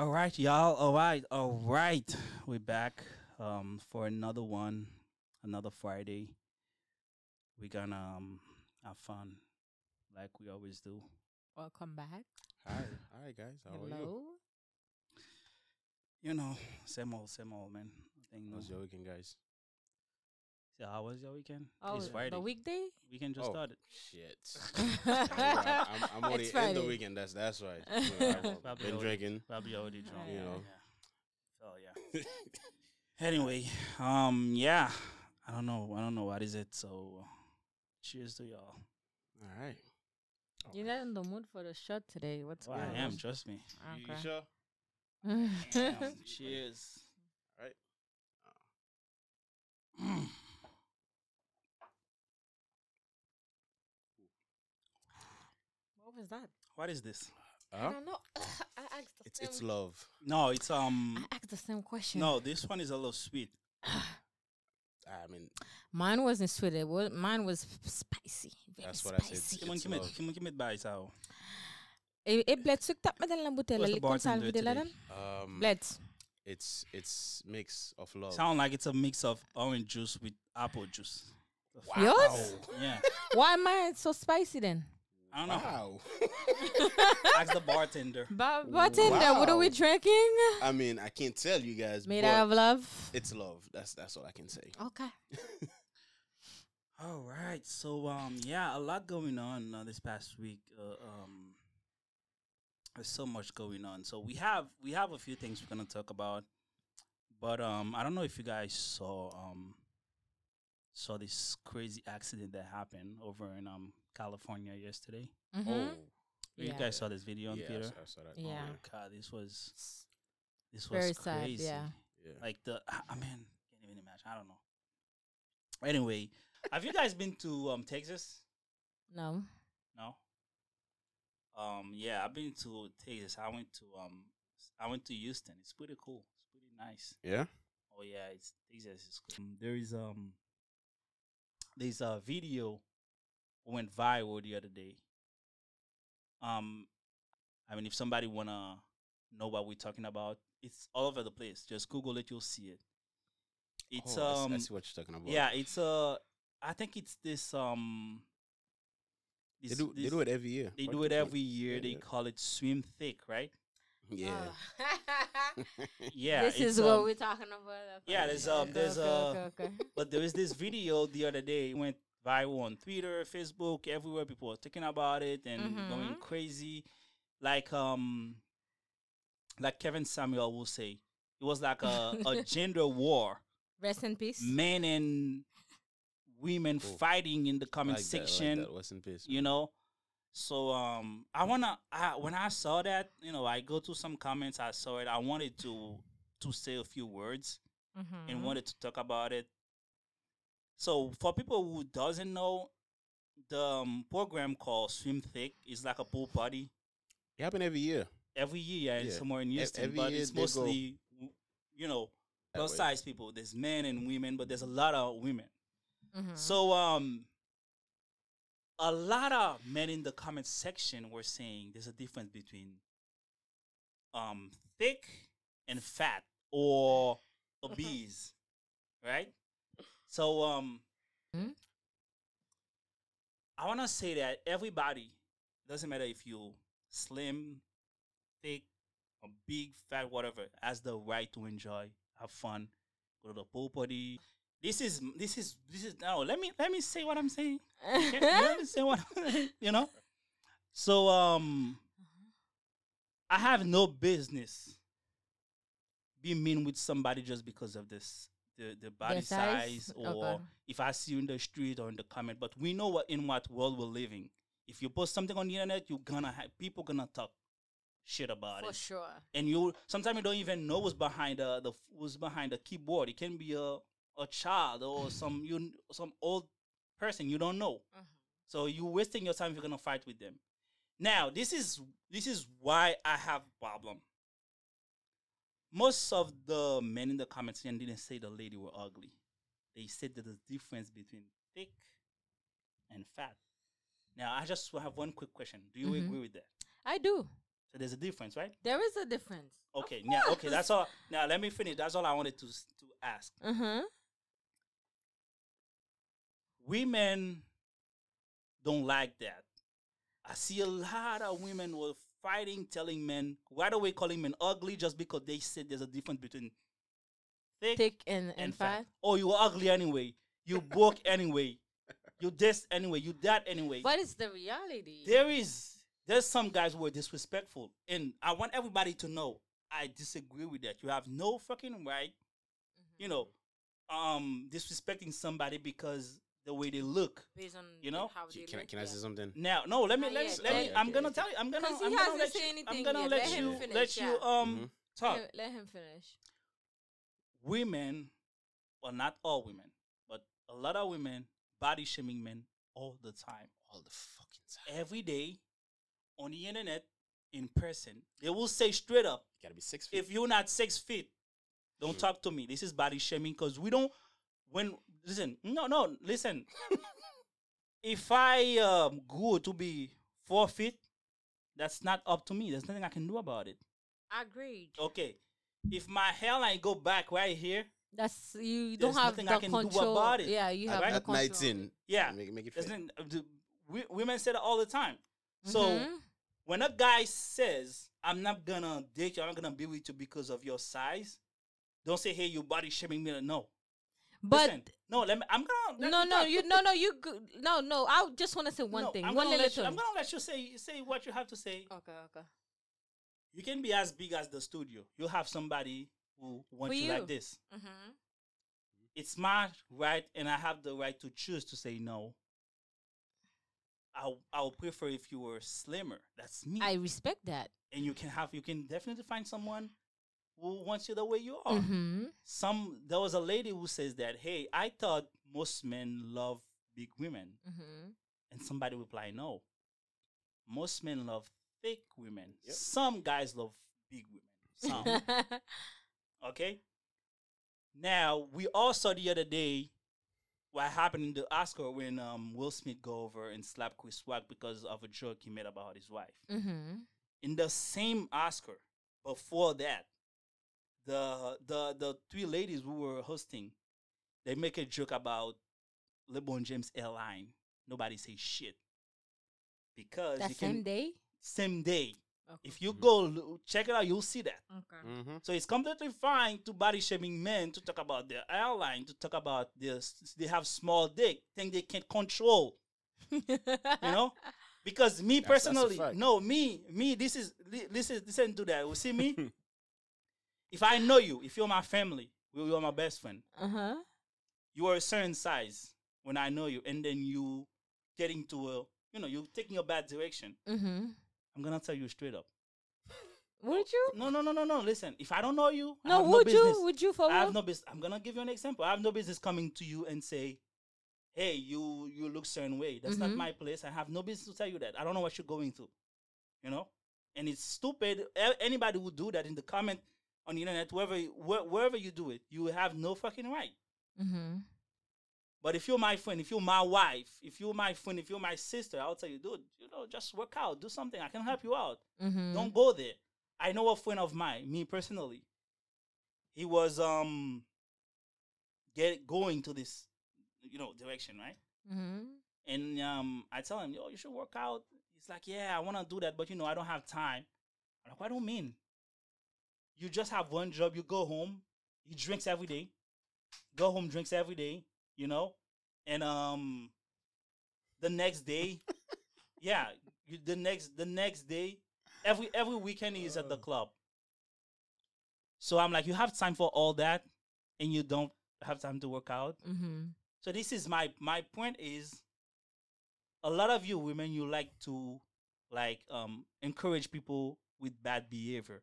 All right, y'all. All right, all right. We're back um for another one, another Friday. We're gonna um have fun like we always do. Welcome back. Hi, hi guys. How are you? Hello. You know, same old, same old, man. Nothing new. How's your weekend, guys? So how was your weekend? Oh, it's Friday. the weekday? weekend just Oh. started. Shit. Yeah, I'm, I'm, I'm already It's in the weekend. That's that's right. You know, I've been already- drinking. Probably already drunk. You know. Yeah. So yeah. Anyway, um, yeah. I don't know. I don't know what is it. So, cheers to y'all. All right. You're not in the mood for the shot today. What's Well, going I am. Trust me. You, you sure? Damn, cheers. Right. Mm. what was that? What is this? I don't know. I asked the It's same. it's love. No, it's um. I asked the same question. No, this one is a little sweet. I mean, Mine wasn't sweet. It was mine was f- spicy. Very That's what I said. spicy. Come on, It's give me, love. give me, give me by so. E, e bled suk tap me dan la bouteille. What's the Li kon bartender salvide la today? dan? um, Bled. it's it's mix of love. Sound like it's a mix of orange juice with apple juice. The Yours? Yeah, Why am I so spicy then? I don't know. Wow. Ask the bartender. Ba- bartender, what are we Wow. drinking? I mean, I can't tell you guys, Made out of love. it's love. That's that's all I can say. Okay. All right, so um, yeah, a lot going on uh, this past week. Uh, um, there's so much going on. So we have we have a few things we're gonna talk about, but um, I don't know if you guys saw um saw this crazy accident that happened over in um California yesterday. Mhm. Oh, You Yeah. guys saw this video on yeah, I Twitter. saw, I saw that. Oh Yeah. my god, this was this was Very sad, crazy. yeah. Yeah. Like the I I mean, can't even imagine. I don't know. Anyway, have you guys been to um Texas? No. No. Um. Yeah, I've been to Texas. I went to um. s- I went to Houston. It's pretty cool. It's pretty nice. yeah. Oh yeah, it's Texas is cool. Um, there is um. There's a video went viral the other day. Um, I mean, if somebody wanna know what we're talking about, it's all over the place. Just Google it, you'll see it. It's oh, I see- um. I see what you're talking about. Yeah, it's uh. I think it's this um. They this- do they do it every year. they What- do it every year. They yeah. call it swim thick, right? Yeah. Yeah. this it's, is what um, we're talking about. yeah, there's, um, there's, okay, uh, okay, okay. But there was this video the other day. It went viral on Twitter, Facebook, everywhere. People were talking about it and going Mhm. crazy. Like um, like Kevin Samuel will say, it was like a, a gender war. Rest in peace. Men and women Cool. fighting in the I comment like that, like section. that. Rest in peace. you know so um i wanna I, when i saw that you know i go to some comments i saw it i wanted to to say a few words and Mhm. wanted to talk about it so for people who doesn't know the um, program called swim thick is like a pool party It happen every year. every year yeah, Yeah. somewhere in houston every but it's they go mostly you know that plus size people there's men and women but there's a lot of women Mhm. so um a lot of men in the comment section were saying there's a difference between um thick and fat or obese, right? So um Hmm? I want to say that everybody doesn't matter if you slim, thick, or big, fat, whatever, has the right to enjoy, have fun, go to the pool party. This is this is this is now. Let me let me say what I'm saying. Let me say what you know. So um, I have no business being mean with somebody just because of this the the body Their size? size or Okay. if I see you in the street or in the comment. But we know what in what world we're living. If you post something on the internet, you're gonna have people gonna talk shit about For it For sure. and you sometimes you don't even know what's behind the, the who's behind the keyboard. It can be a a child or some you some old person you don't know. Mhm. So you're wasting your time if you're gonna fight with them. Now this is this is why I have problem. Most of the men in the comments section didn't say the lady were ugly. They said that there's difference between thick and fat. Now I just have one quick question. Do you Mhm. agree with that? I do. So there's a difference, right? There is a difference. Okay, yeah, okay. That's all. Now let me finish. That's all I wanted to to ask. Huh. Women don't like that. I see a lot of women were fighting, telling men right away, calling men ugly just because they said there's a difference between thick, Thick and, and, and fat. fat. Oh, you are ugly anyway. You broke anyway. You this anyway. You that anyway. But it's the reality. there is there's some guys who are disrespectful, and I want everybody to know I disagree with that. You have no fucking right, you know, um, disrespecting somebody because the way they look. Based on you know? how Can, they can, I- look, can I yeah. say something? Now, no, let me Not let me yet. let me. Okay, I'm okay, gonna tell you. I'm gonna. 'Cause he I'm gonna let said you. I'm gonna yet. let, Let you. finish, let you yeah. um Mhm. talk. Let, let him finish. Women, well, not all women, but a lot of women body shaming men all the time. All the fucking time. every day on the internet in person. They will say straight up, Gotta be six feet. if you're not six feet, don't talk to me. This is body shaming because we don't. When listen, no, no, listen. if I um, grew to be four feet, that's not up to me. There's nothing I can do about it. Agreed. Okay, if my hairline go back right here, That's you don't have nothing the I can do control. about it. Yeah, you have Alright? no At control. 19. yeah, Make, make it there's fit. nothing- the, we, women say that all the time. So. Mhm. when a guy says, I'm not gonna date you, I'm not gonna be with you because of your size, don't say, hey, your body shaming me. No. But Listen, no, let me I'm gonna let no, me no, talk. you no, no, you no, no. I just want to say one No, thing, I'm one gonna little let you, thing. I'm gonna let you say say what you have to say. okay, okay. You can be as big as the studio. You have somebody who wants you, you. like this. Mm-hmm. It's my right and I have the right to choose to say no. I I would prefer if you were slimmer. That's me. I respect that. and you can have you can definitely find someone who wants you the way you are. Mm-hmm. some there was a lady who says that hey i thought most men love big women Mm-hmm. and somebody replied no most men love thick women Yep. some guys love big women some okay now we all saw the other day what happened in the oscar when um, will smith go over and slap chris rock because of a joke he made about his wife mm-hmm. in the same Oscar before that, the the the three ladies who were hosting, they make a joke about LeBron James airline. Nobody say shit because That same can day. same day. Okay. If you go check it out, you'll see that. okay. Mm-hmm. So it's completely fine to body shaming men to talk about their airline, to talk about this. They have small dick, think they can't control you know because me That's- that's personally fact. no me me this is li- listen listen to that you see me if i know you if you're my family you- you're my best friend Uh huh. you are a certain size when i know you and then you get into a you know you're taking a bad direction Mm-hmm. i'm gonna tell you straight up Would you? no no no no no listen if i don't know you I No, would no you? Would you for I have no business. I'm gonna give you an example. I have no business coming to you and say, "Hey, you you look certain way." That's Mhm. not my place. I have no business to tell you that. I don't know what you're going through, you know. And it's stupid. Anybody would do that in the comment on the internet, wherever where, wherever you do it, you have no fucking right. Mm-hmm. But if you're my friend, if you're my wife, if you're my friend, if you're my sister, I'll tell you, dude, you know, just work out, do something. I can help you out. Mm-hmm. Don't go there. I know a friend of mine, me personally. He was um get going to this, you know, direction, right? Mm-hmm. And um I tell him, yo, you should work out. He's like, yeah, I want to do that, but you know, I don't have time. I'm like, what do you mean? You just have one job. You go home. He drinks every day. Go home, drinks every day. You know, and um, the next day, yeah, you, the next the next day, every every weekend he's at the club. So I'm like, you have time for all that, and you don't have time to work out. Mm-hmm. So this is my my point is a lot of you women you like to like um encourage people with bad behavior.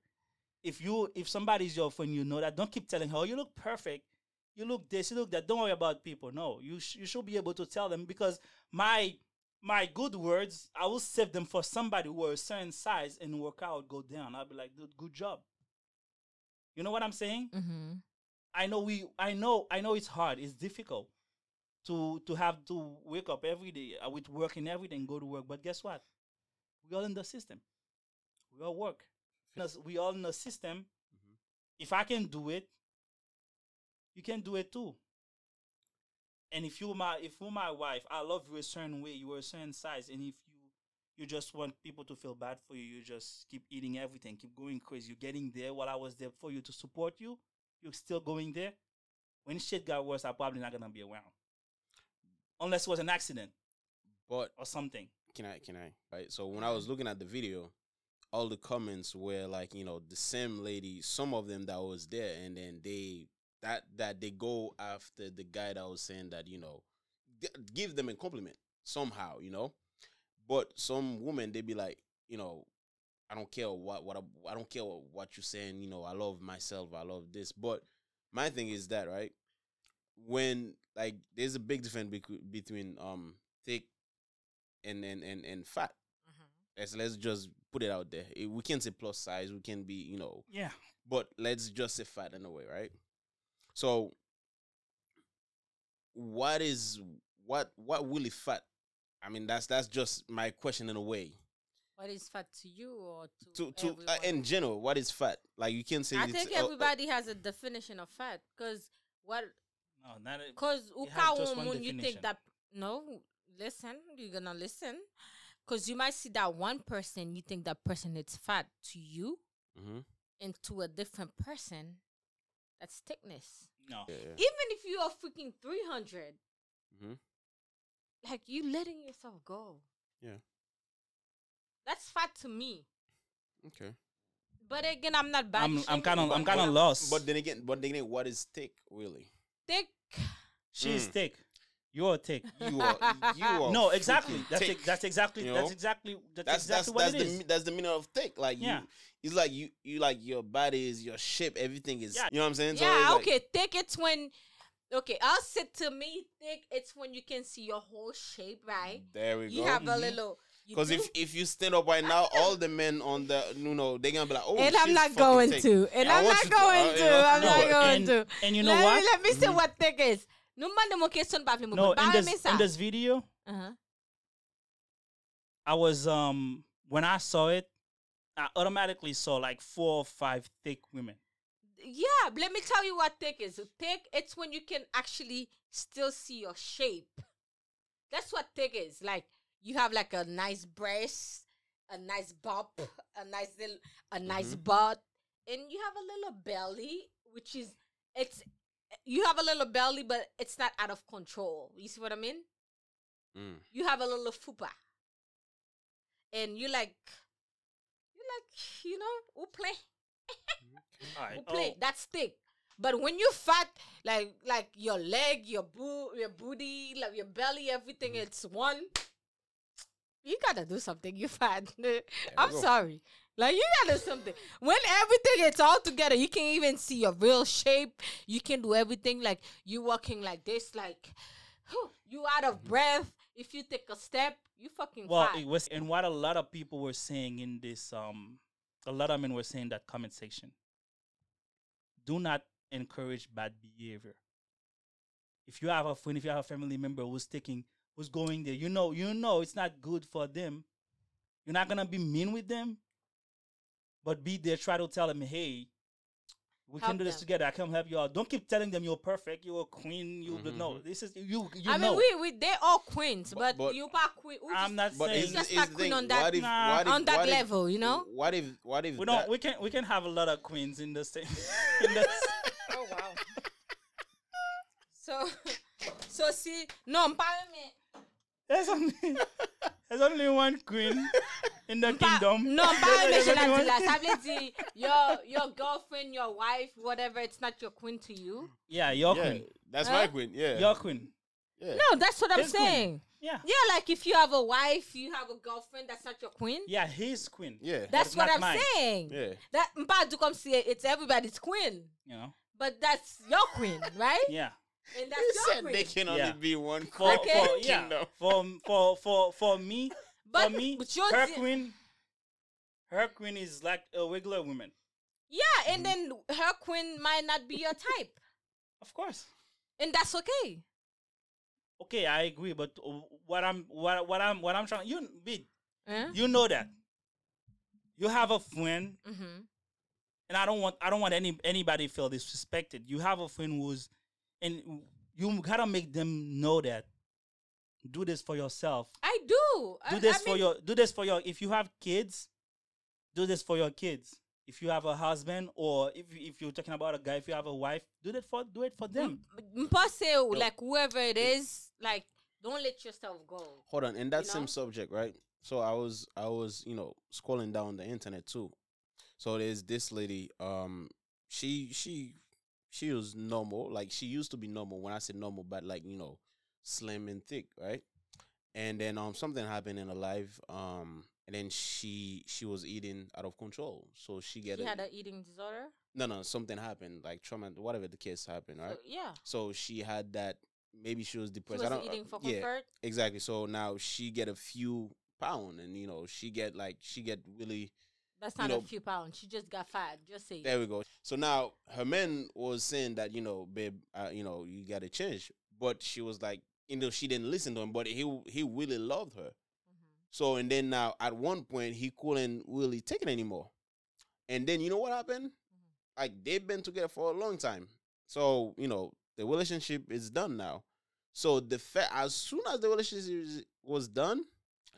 If you if somebody's your friend, you know that don't keep telling her, oh, you look perfect, you look this, you look that. Don't worry about people. No, you sh- you should be able to tell them because my my good words, I will save them for somebody who are a certain size and work out go down. I'll be like, dude, good job. You know what I'm saying? Mm-hmm. I know we I know I know it's hard. It's difficult to to have to wake up every day uh, with work and everything, go to work. But guess what? We all in the system. We all work. Us- We all in the system. Mhm. If I can do it, you can do it too. And if you my if you're my wife, I love you a certain way, you are a certain size, and if you you just want people to feel bad for you, you just keep eating everything, keep going crazy. You're getting there while I was there for you to support you. You're still going there. When shit got worse, I'm probably not gonna be around. Unless it was an accident But or something. can I can I right? So when I was looking at the video, all the comments were like, you know, the same lady, some of them that was there, and then they that that they go after the guy that was saying that, you know, give them a compliment somehow, you know. But some women they'd be like, you know, I don't care what what I, I don't care what, what you're saying, you know, I love myself, I love this. But my thing is that, right? When like there's a big difference bec- between um thick and and and, and fat. Let's let's just put it out there. Eh, We can't say plus size. We can be you know, Yeah. but let's just say fat in a way, right? So, what is what what really fat? I mean, that's that's just my question in a way. What is fat to you or To to, to uh, in general, what is fat? Like you can't say. I it's, think uh, uh, everybody has a definition of fat because what No, not a, Cause It has just uka one woman, you definition. think that no, listen, you're gonna listen, cause you might see that one person, you think that person is fat to you, mhm. and to a different person, that's thickness. no. Yeah, yeah. Even if you are freaking three hundred, Mhm. like you letting yourself go. Yeah. that's fat to me. Okay. But again, I'm not bad. I'm I'm kind of. I'm kind of lost. But then again, but then again, what is thick really? thick. she's Mm. thick. You're thick. You are you are No, exactly. That's thick. ex- that's exactly you that's exactly that's, that's exactly that's what that's it the is. that's the meaning of thick. Like Yeah. you, it's like you you like your body is your ship. Everything is. Yeah. You know what I'm saying? Yeah, it's like- okay. Thick, it's when. Okay, I'll sit to me. Thick, it's when you can see your whole shape, right? There we You go. You have a Mhm. little. Because if if you stand up right now, all the men on the you know they're gonna be like, oh, and I'm not going thick. to. And I I'm not you to, going uh, to. I'm no, not going and, to. and you know let what? Me, let me see Mhm. what thick is. No man de mo question pa vle mo No, in this in this video, Uh-huh. I was um when I saw it, I automatically saw like four or five thick women. Yeah, let me tell you what thick is. Thick, it's when you can actually still see your shape. That's what thick is. Like you have like a nice breast, a nice bump, a nice little, a nice Mhm. butt, and you have a little belly, which is it's you have a little belly, but it's not out of control. You see what I mean? Mm. You have a little fupa, and you like, you like, you know, who play. All right. Who play. Oh, That's thick. But when you fat, like like your leg, your boo, your booty, like your belly, everything, Mm-hmm. it's one. You gotta do something. You fat. we I'm go. sorry. Like you gotta something. When everything is all together, you can even see your real shape. You can do everything. Like you walking like this, like whew, you out of Mm-hmm. breath. If you take a step, you fucking well, fat. it was and what a lot of people were saying in this um a lot of men were saying that comment section. Do not encourage bad behavior. If you have a friend, if you have a family member who's taking who's going there, you know, you know it's not good for them. You're not gonna be mean with them, but be there, try to tell them, hey, we Help can do this them. together. I can help you out. Don't keep telling them you're perfect, you're a queen, you Mhm. no. This is you you I know. mean, we we they all queens, But- but, but- you pas queen. who I'm not But saying is, just is not queen on that- if, Nah. if, on that if- level, you know? What if what if we don't we can we can have a lot of queens in the same in the Oh wow. so, so see, no, mpa me. there's only there's only one queen in the kingdom. No, mpa me There's je only la one- di la. Ça your your girlfriend, your wife, whatever. It's not your queen to you. Yeah, your yeah, queen. that's Huh? my queen. Yeah, Your queen. yeah. No, that's what I'm His queen. saying. Yeah. Yeah, like if you have a wife, you have a girlfriend. That's not your queen. Yeah, his queen. yeah, That's it's what I'm mine. saying. yeah. That mpa do come see it's everybody's queen, You know. but that's your queen, right? Yeah. And that's He said they can only Yeah. be one For, queen. for yeah. Kingdom. For for for for me, But- for me, but her is- queen, her queen is like a regular woman. Yeah, and then her queen might not be your type, Of course. and that's okay. Okay, I agree, but uh, what I'm what what I'm what I'm trying you big Huh? you know that you have a friend, Mm-hmm. and I don't want I don't want any anybody feel disrespected. You have a friend who's, and you gotta make them know that. Do this for yourself. I do. Do this I for mean, your. Do this for your. If you have kids, do this for your kids. If you have a husband, or if if you're talking about a guy, if you have a wife, do that for do it for them. m- mpa like whoever it is, like don't let yourself go. Hold on, in that You same know? subject, right? So I was I was, you know, scrolling down the internet too. So there's this lady, um, she she she was normal, like she used to be normal. When I say normal, but like, you know, slim and thick, right? And then um something happened in her life, um, and then she she was eating out of control. So she get She a, had an eating disorder. no no something happened, like trauma whatever the case happened, right? So, yeah. So she had that maybe she was She depressed. was I don't, eating for yeah, comfort. Exactly. So now she get a few pound, and you know she get like she get really. That's you not know- a few pounds. She just got fat. Just say. There we go. So now her man was saying that you know, babe, uh, you know, you gotta change. But she was like, you know, she didn't listen to him. But he he really loved her. Mhm. So and then now at one point he couldn't really take it anymore. And then you know what happened? Like they've been together for a long time. So, you know, the relationship is done now. So the fact as soon as the relationship was done,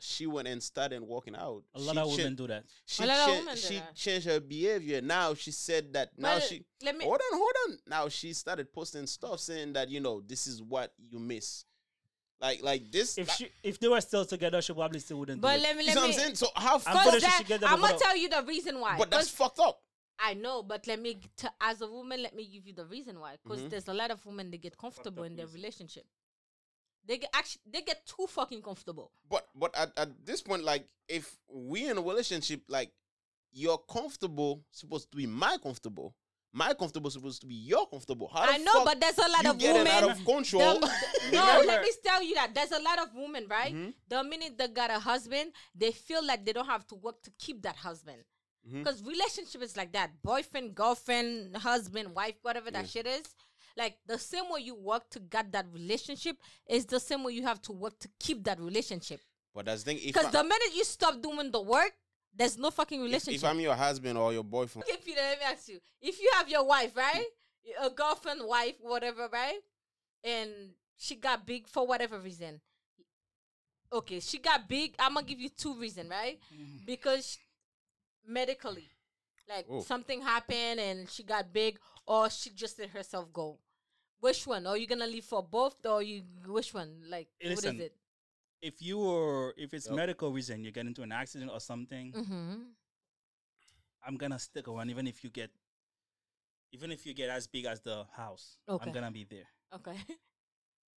she went and started walking out. A lot She of cha- women do that. She, A lot of women do she that. changed her behavior. Now she said that now But she let me. hold on, hold on. Now she started posting stuff saying that, you know, this is what you miss. Like like this If like- she if they were still together, she probably still wouldn't. But do it. let me you let know what me. I'm saying? So how I'm fuck pretty that, she I'm gonna tell you the reason why. but that's fucked up. I know, but let me, t- as a woman, let me give you the reason why. Because Mhm. there's a lot of women that get comfortable in their reason. relationship. They get actually they get too fucking comfortable. But but at, at this point, like if we in a relationship, like you're comfortable supposed to be my comfortable. My comfortable supposed to be your comfortable. How I know, but there's a lot of get it out women. of control. the- no, let me tell you that there's a lot of women, right? Mhm. The minute they got a husband, they feel like they don't have to work to keep that husband. Because relationship is like that. Boyfriend, girlfriend, husband, wife, whatever that Yeah. shit is. Like the same way you work to get that relationship is the same way you have to work to keep that relationship. But that's the thing. If, Because the minute you stop doing the work, there's no fucking relationship. if I'm your husband or your boyfriend, okay, Peter, let me ask you. If you have your wife, right? A girlfriend, wife, whatever, right? And she got big for whatever reason. Okay, she got big. I'm gonna give you two reasons, right? Mhm. Because medically, like Oh. something happened and she got big, or she just let herself go. Which one? Are you gonna leave for both, or you? Which one? Like, what Listen, is it? if you were if it's Yup. medical reason you get into an accident or something, Mm-hmm. I'm gonna stick around even if you get even if you get as big as the house. Okay. I'm gonna be there. Okay.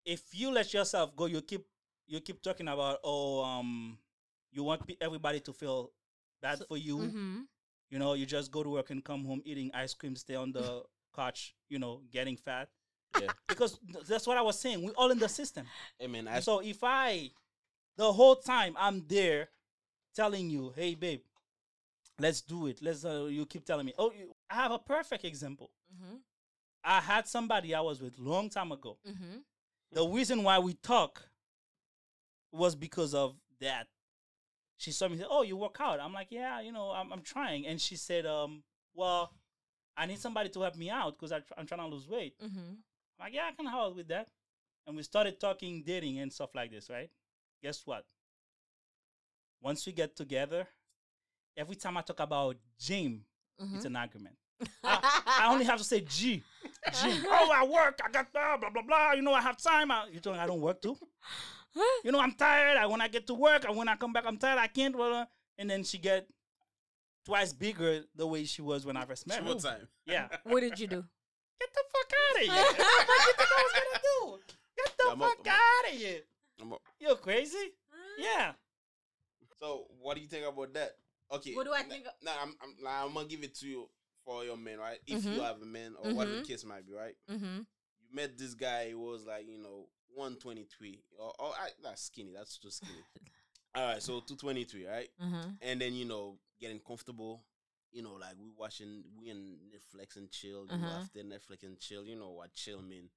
If you let yourself go, you keep you keep talking about oh um you want pe- everybody to feel bad So- for you. mm-hmm. You know, you just go to work and come home eating ice cream, stay on the couch, you know, getting fat. Yeah. Because that's what I was saying. We're all in the system. I mean, I, so if I, the whole time I'm there, telling you, "Hey, babe, let's do it." Let's. Uh, you keep telling me, "Oh, you, I have a perfect example." Mm-hmm. I had somebody I was with long time ago. Mm-hmm. The reason why we talk was because of that. She saw me say, "Oh, you work out." I'm like, "Yeah, you know, I'm, I'm trying." And she said, "Um, well, I need somebody to help me out because I'm trying to lose weight." Mm-hmm. I'm like, yeah, I can help with that. And we started talking, dating, and stuff like this, right? Guess what? Once we get together, every time I talk about gym, Mm-hmm. it's an argument. I, I only have to say G. Gym. Oh, I work. I got blah, blah, blah, blah. You know, I have time. I, you think I don't work too? You know, I'm tired. I, when I get to work, and when I come back, I'm tired. I can't. Blah, blah. And then she get twice bigger the way she was when I first met her. time. Yeah. what did you do? Get the fuck out of here. what you think I was gonna do? Get the Yeah, I'm up- fuck up. out of here. I'm a- You're crazy? Yeah. So, what do you think about that? Okay. What do I n- think of- Nah, I'm, I'm, nah, I'm gonna give it to you for your man, right? If Mhm. you have a man or whatever the Mhm. case might be, right? Mm-hmm. You met this guy. He was like, you know, 123. Or, or I, that's skinny. That's too skinny. All right, so 223, right? Mm-hmm. And then you know, getting comfortable. You know, like we watching, we in Netflix and chill. You know, Uh-huh. after Netflix and chill, you know what chill mean.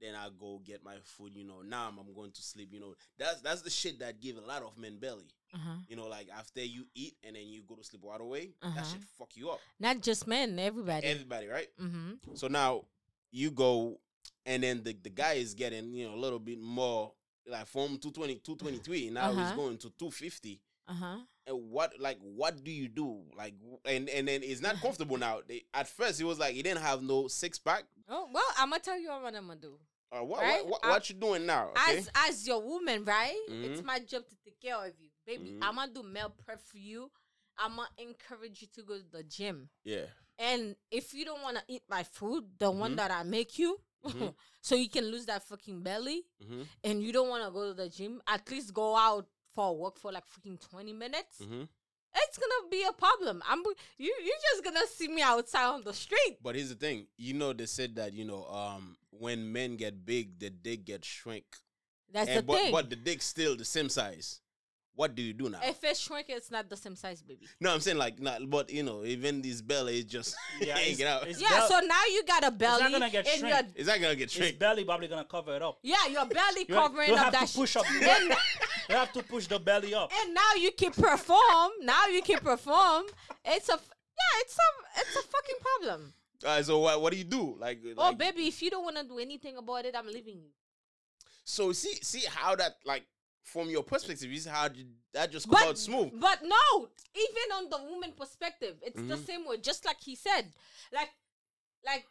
then I go get my food. You know, now I'm, I'm going to sleep. You know, that's that's the shit that give a lot of men belly. Uh-huh. You know, like after you eat and then you go to sleep right away, that Uh-huh. shit fuck you up. Not just men, everybody. Everybody, right? mm-hmm. So now you go, and then the, the guy is getting you know a little bit more like from 220, 223. Now he's Uh-huh. going to 250. Uh-huh. And what like what do you do like and and then it's not comfortable now. They, at first it was like he didn't have no six pack. Oh well, I'm gonna tell you what I'm gonna do. Uh, what, Right? what what what you doing now? Okay? As as your woman, right? It's Mhm. my job to take care of you, baby. Mhm. I'm gonna do meal prep for you. I'm gonna encourage you to go to the gym. yeah. And if you don't want to eat my food, the one Mhm. that I make you, Mhm. so you can lose that fucking belly, Mm-hmm. and you don't want to go to the gym, at least go out for walk for like freaking 20 minutes. Mm-hmm. It's gonna be a problem. I'm you. You're just gonna see me outside on the street. But here's the thing, you know, they said that you know, um, when men get big, the dick gets shrink. That's And the but, thing. but the dick's still the same size. What do you do now? if it's shrink, it's not the same size, baby. no, I'm saying like not, but you know, even this belly is just Yeah, it's- hanging out. it's- Yeah. bel- so now you got a belly. It's not gonna get and shrink. your It's not gonna get His shrink. belly probably gonna cover it up. yeah, your belly covering you up have that to push up. And, you have to push the belly up. and now you can perform. Now you can perform. It's a yeah. It's a it's a fucking problem. Alright, so what what do you do? Like, oh, like baby, if you don't want to do anything about it, I'm leaving you. so see see how that like from your perspective, you see how did that just come But out smooth. but no, even on the woman perspective, it's the Mhm. same way. Just like he said, like like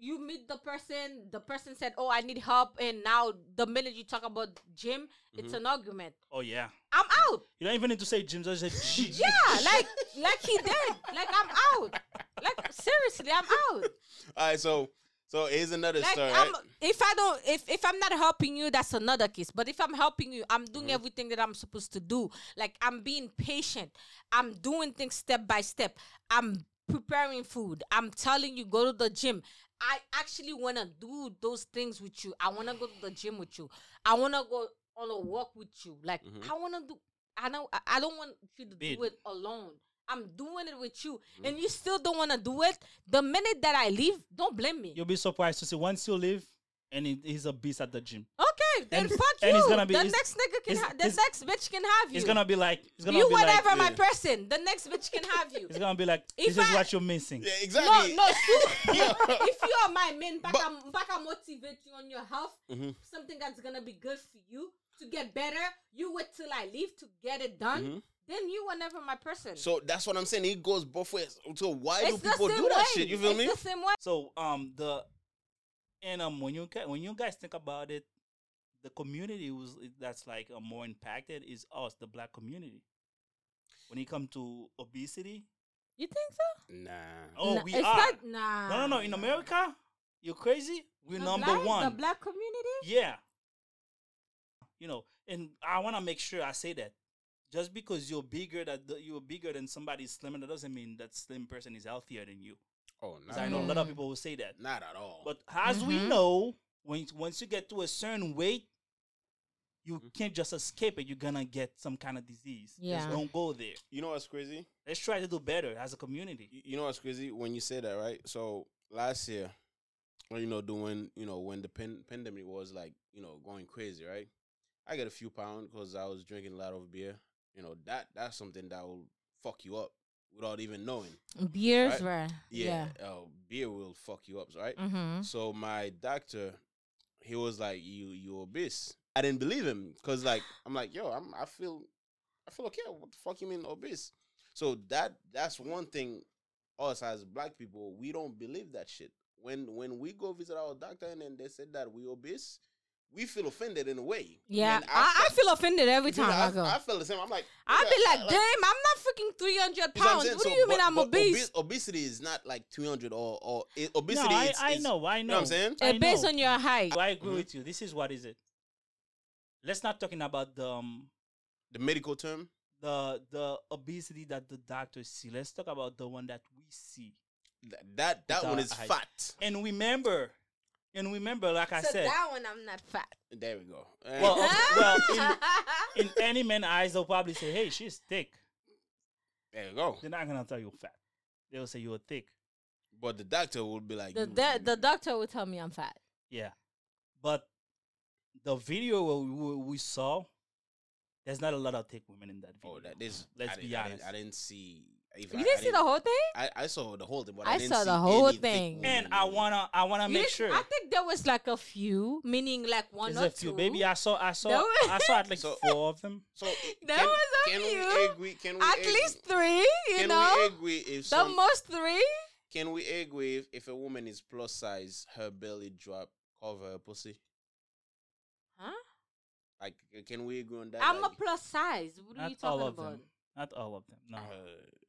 you meet the person, the person said, "Oh, I need help," and now the minute you talk about gym, it's Mhm. an argument. Oh yeah. I'm out. You don't even need to say gym. Just say G. Yeah, like like he did. Like I'm out. Like seriously, I'm out. All right, so so here's another Like story. Right? if I don't if if I'm not helping you, that's another case. But if I'm helping you, I'm doing Mhm. everything that I'm supposed to do. Like I'm being patient. I'm doing things step by step. I'm preparing food. I'm telling you go to the gym. I actually want to do those things with you. I want to go to the gym with you. I want to go on a walk with you. Like Mhm. I want to do I know I- I don't want you to do it alone. I'm doing it with you, Mm-hmm. and you still don't want to do it. The minute that I leave, don't blame me. You'll be surprised to see once you leave, and he, he's a beast at the gym. Okay, then And- fuck and you. he's gonna be- the he's- next nigga can he's- have. The next bitch can have you. He's gonna be like, he's gonna you be whatever, like, my yeah. person. The next bitch can have you. he's gonna be like, If this is what you're missing. yeah, exactly. no, Stu. if you are my man, back, But- I, back I motivate you on your health, Mhm. something that's gonna be good for you to get better. You wait till I leave to get it done. Mhm. Then you were never my person. So that's what I'm saying. It goes both ways. So why it's do people same do that way. shit? You feel it's me? the same way. So um the and um when you when you guys think about it, the community was that's like uh, more impacted is us, the black community. When it comes to obesity, You think so? Nah. oh Nah, we it's are. Not, nah. no, no, no. In America, you crazy? We're The number black- one. The black community. Yeah. You know, and I want to make sure I say that. Just because you're bigger that you're bigger than somebody slimmer, that doesn't mean that slim person is healthier than you. Oh, 'Cause not, I know a lot of people will say that. not at all. But as we Mhm. know, when once you get to a certain weight, you Mhm. can't just escape it. You're gonna get some kind of disease. Just Yeah. don't go there. you know what's crazy? Let's try to do better as a community. You, you know what's crazy when you say that, right? So last year, well, you know, doing you know when the pen- pandemic was like you know going crazy, right? I get a few pounds because I was drinking a lot of beer. You know that that's something that will fuck you up without even knowing. Beers, Right? right? Yeah, Uh, beer will fuck you up, right? Mm-hmm. So my doctor, he was like, "You you obese." I didn't believe him because like I'm like, "Yo, I'm I feel I feel okay. What the fuck you mean obese?" So that that's one thing. Us as black people, we don't believe that shit. When when we go visit our doctor and then they said that we obese, we feel offended in a way. Yeah, I, I felt- feel offended every you know, time I, go. I, I feel the same. I'm like, I'll nigga, be like, I- damn, I'm not freaking 300 you know what I'm pounds. What do So, you mean but- I'm but obese? obe- obesity is not like 200 or or it, obesity. no, I, is, I is- know, I know. You know what I'm saying? Uh, based on your height. I agree Mhm. with you. This is what is it. Let's not talking about the um, The medical term. the the obesity that the doctors see. Let's talk about the one that we see. That that, that one is height. fat. And remember, and remember, like I so said, that one, I'm not fat. There we go. Well, Eh, of- well, in, in any man's eyes, they'll probably say, "Hey, she's thick." there you go. They're not gonna tell you fat. They'll say you're thick. But the doctor will be like, the, you- the the doctor will tell me I'm fat. Yeah. But the video we, we, we saw, there's not a lot of thick women in that video. Oh, that is. Let's I be didn't- I honest. I didn't see. If You I, didn't I see the whole thing? I, I saw the whole thing, but I I, didn't saw see the whole any thick thing. women and I wanna I wanna You make sure. I think there was like a few, meaning like one There's or a few, two. baby. I saw I saw was- I saw at like So- four of them. So There can, was a can few. we agree? Can we At agree, least three, you know? Can know? we agree if the some, most three? Can we agree if, if a woman is plus size, her belly drop cover her pussy? Huh? Like, can we agree on that? I'm a plus size. What are you Not all talking of about? them. Not all of them. No, uh,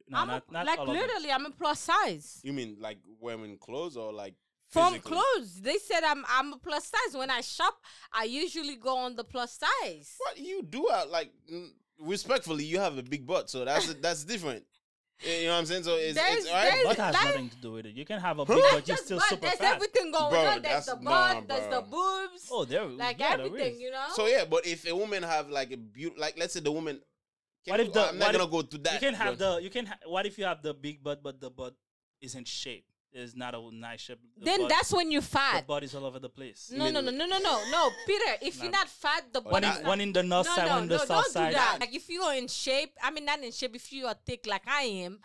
no, I'm not, a, not like all of literally, I'm a plus size. you mean like wearing clothes or like From physically? clothes, they said I'm I'm a plus size. When I shop, I usually go on the plus size. What you do? Out like mm, respectfully, you have a big butt, so that's that's different. You know what I'm saying? So it's, There's- it's all right. there's- Butt has Like- nothing to do with it. You can have a big Not butt, you're still butt, super there's fat. everything going Bro, on. There's that's- the nah, butt, there's the boobs. Oh, there, like yeah, there everything, is. you know. So yeah, but if a woman have like a beautiful, like let's say the woman, can What if you- the- I'm not gonna if- go to that. you can have but- the you can. Ha- what if you have the big butt, but the butt isn't shaped? It's not a nice shape. The then butt, that's when you're the fat. butt is all over the place. No, no, no, no, no, no, no, Peter. If you're not fat, the One body. in, one in the north no, side, no, one in the no, south don't side. do that. Like if you're in shape, I mean not in shape. If you are thick like I am,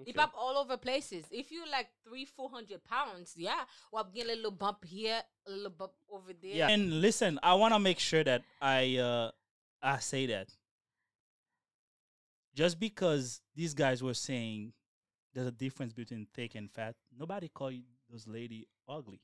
Okay. Hip hop all over places. If you like three, four hundred pounds, yeah, or I'm getting a little bump here, a little bump over there. Yeah. And listen, I want to make sure that I uh I say that just because these guys were saying there's a difference between thick and fat, nobody called you those lady ugly.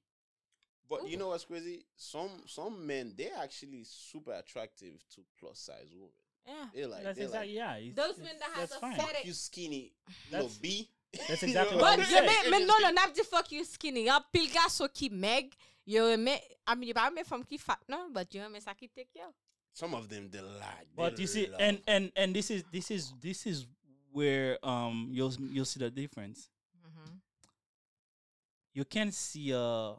But you oh. know what's crazy? Some some men they're actually super attractive to plus size women. yeah. They're like that's they're exactly like yeah. it's- Those it's- men that has that's a fine. fat- fuck you skinny little That's- B. that's You exactly know what But I'm I'm je saying. saying? mè, mè It's non, just- non, nap di fuck you skinny. Yon pil gaso ki meg, yo remè, I mean, yo pa remè fòm ki fat, non, but yo remè sa ki tek yo. Some of them they lie. But They you see, love- and and and this is this is this is where um you'll you'll see the difference. Mm-hmm. You can see a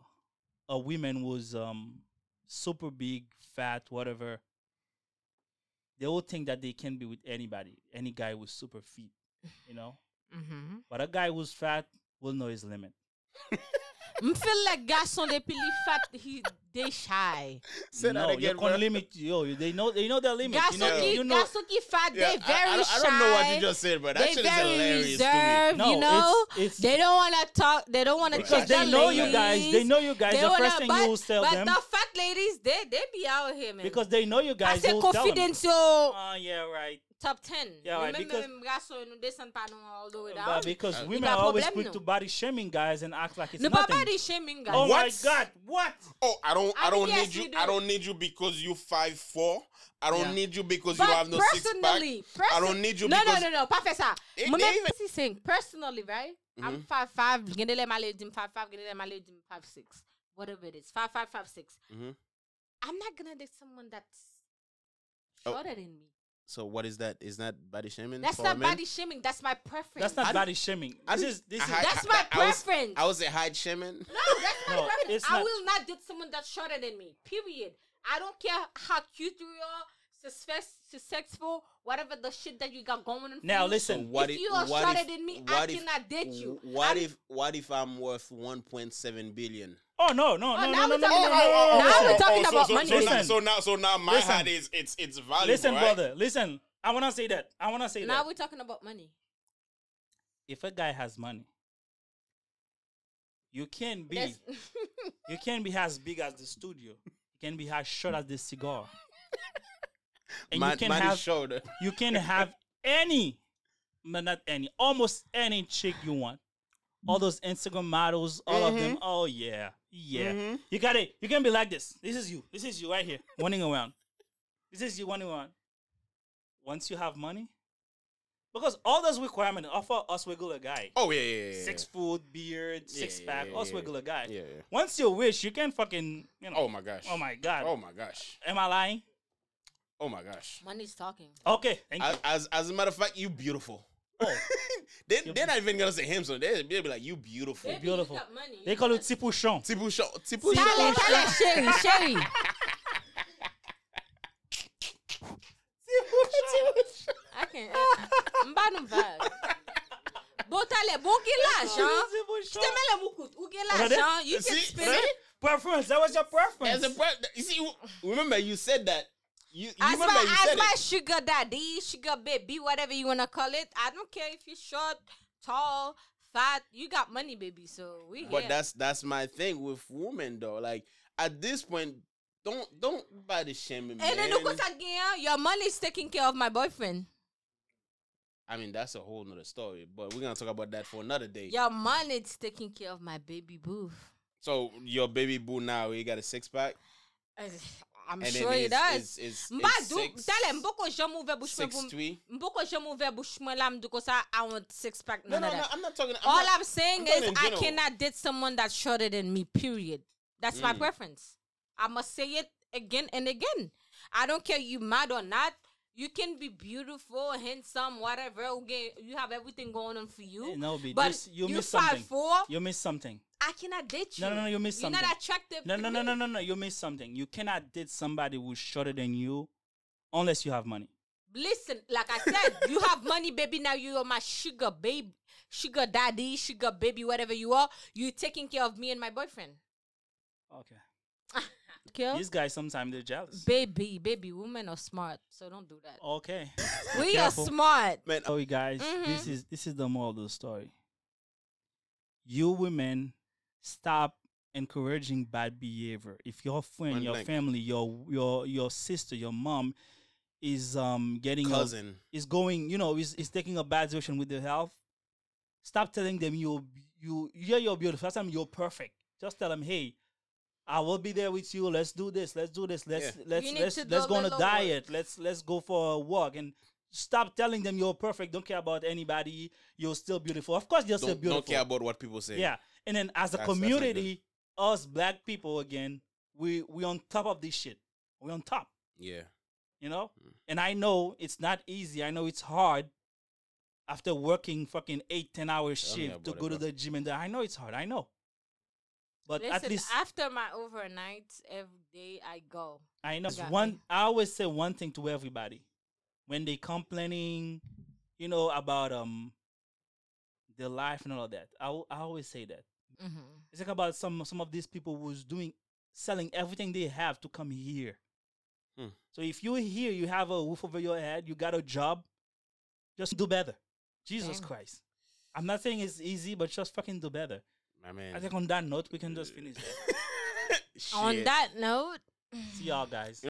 a woman who's um super big, fat, whatever. They all think that they can be with anybody, any guy with super feet, you know. Mm-hmm. But a guy who's fat will know his limit. M feel like gason depi li fat, he, they shy. Say that no, again, you can limit. Yo, they know they know their limit. Gason You know, ki, you know. gason ki fat, Yeah, they very I, I, don't- shy. I don't know what you just said, but that they shit is very hilarious to me. No, you know. it's, it's they don't want to talk. They don't want to because they the know you guys. They know you guys. They the wanna- first thing but, you will tell but them the fat ladies, they they be out here, man. because they know you guys. Ase will confidential. them. Oh yeah, right. Top ten. Yeah, right, Remember because- them gaso nou descend pa nou all the way But down. because Uh, women Ila are always problem quick nou. to body shaming guys and act like it's Nou pa nothing. body shaming guys. Oh my What? god, what? Oh, I don't. I, I don't mean, yes, need you. we do. I don't need you because you five four. I don't Yeah. need you because But you have no six pack. personally, I don't need you no, because no, no, no, pa fe sa. It- Mwen they even- si saying, personally, right? I'm Mhm. five five. Gen de le male dim five five. Gen de le male dim five six. Whatever it is, five five five six. Mhm. I'm not gonna date someone that's Oh. shorter than me. So what is that? Is that body shaming? That's for not men? body shaming. That's my preference. That's not I- body shaming. I This is this I is That's I- my I preference. I was a height shaming. No, that's my No, preference. I not- will not date someone that's shorter than me. Period. I don't care how cute you are, success, successful, whatever the shit that you got going on. Now you. listen. So what if if you are what shorter if- than me, I if- cannot date you. What I'm- if what if I'm worth 1.7 billion? Oh no, no, Oh, no, now no, no, we're no, about- now we're talking oh, about so, money. So, now, Listen. so now, so now my Listen. heart is it's it's valuable. Listen, right? brother. Listen. I wanna say that. I wanna say now that. Now we're talking about money. If a guy has money, you can be That's- you can be as big as the studio. You can be as short as the cigar. And man, you can man have shoulder. you can have any, but not any, almost any chick you want. All those Instagram models, all of them. Oh yeah, yeah. Mhm. You got it. You can be like this. This is you. This is you right here, running around. This is you running around. Once you have money, because all those requirements are for us regular guy. Oh yeah, yeah, yeah. Six foot, beard, Yeah, six pack, yeah, us regular guy. Yeah, yeah. Once you're rich, you can fucking, you know. Oh my gosh. Oh my god. Oh my gosh. Am I lying? Oh my gosh. Money's talking. Okay, thank you. As, as as a matter of fact, you beautiful. Oh, they they're not even gonna say him, so they they'll be like you beautiful. Baby, beautiful. You got money. they call it Tipouchon. Tipu show, tipu Tale, show. tale, chéri, chéri. I can't. Mba nou vibe. Bon tale, bon gen l'ajan. Tu te mè le moukout. Ou gen Regardez. l'ajan, you can See, spend see? it. Preference. That was your preference. As a pre- you see, remember you said that. You, you As remember my, you as said my it. sugar daddy, sugar baby, whatever you wanna call it. I don't care if you're short, tall, fat. You got money, baby. So we But here. that's that's my thing with women though. Like at this point, don't don't body shaming me. And then look what's again. Your money's taking care of my boyfriend. I mean, that's a whole nother story. But we're gonna talk about that for another day. Your money's taking care of my baby boo. So your baby boo now, he got a six pack. I'm and sure he does. It's, it's, Mba it's dou, six, mboko jam ouve pou. Mboko jam ouve la mdou ko sa I want six pack No, none no, of no. that. I'm not talking. I'm All not, I'm saying I'm is I general. cannot date someone that's shorter than me. Period. That's my Mm. preference. I must say it again and again. I don't care you mad or not. You can be beautiful, handsome, whatever. Okay, you have everything going on for you. No, but this- you you miss something. You missed something. I cannot date you. No, no, no, you missed You're not attractive. No, no, no, no, no, no. You miss something. You cannot date somebody who's shorter than you unless you have money. Listen, like I said, you have money, baby. Now you are my sugar baby, sugar daddy, sugar baby, whatever you are. You're taking care of me and my boyfriend. Okay. Kill. These guys sometimes they're jealous. Baby, baby, women are smart, so don't do that. Okay. we careful. are smart. Man, So you guys, this Mhm. is this is the moral of the story. You women stop encouraging bad behavior. If your friend, Point your blank. family, your your your sister, your mom is um getting a, cousin. is going, you know, is, is taking a bad direction with their health, stop telling them you you yeah you're beautiful. First time you're perfect. Just tell them, hey, I will be there with you. Let's do this. Let's do this. Let's Yeah. let's let's let's go on a double the work. diet. Let's let's go for a walk and stop telling them you're perfect. Don't care about anybody. You're still beautiful. Of course, you're still Don't, beautiful. don't care about what people say. Yeah, and then as a That's definitely community, us black people again, we we on top of this shit. We on top Yeah. you know? Mm. And I know it's not easy. I know it's hard after working fucking eight, ten hour shift to go it, to the gym and that. I know it's hard. I know. But Listen, at least after my overnight every day I go. I know got one me. I always say one thing to everybody. When they complaining, you know, about um their life and all of that. I, I always say that. Mm-hmm. It's like about some some of these people who's doing selling everything they have to come here. Hmm. So if you're here, you have a roof over your head, you got a job, just do better. Jesus Damn. Christ. I'm not saying it's easy, but just fucking do better. My man. I think on that note, we can just finish that. On that note, See y'all guys.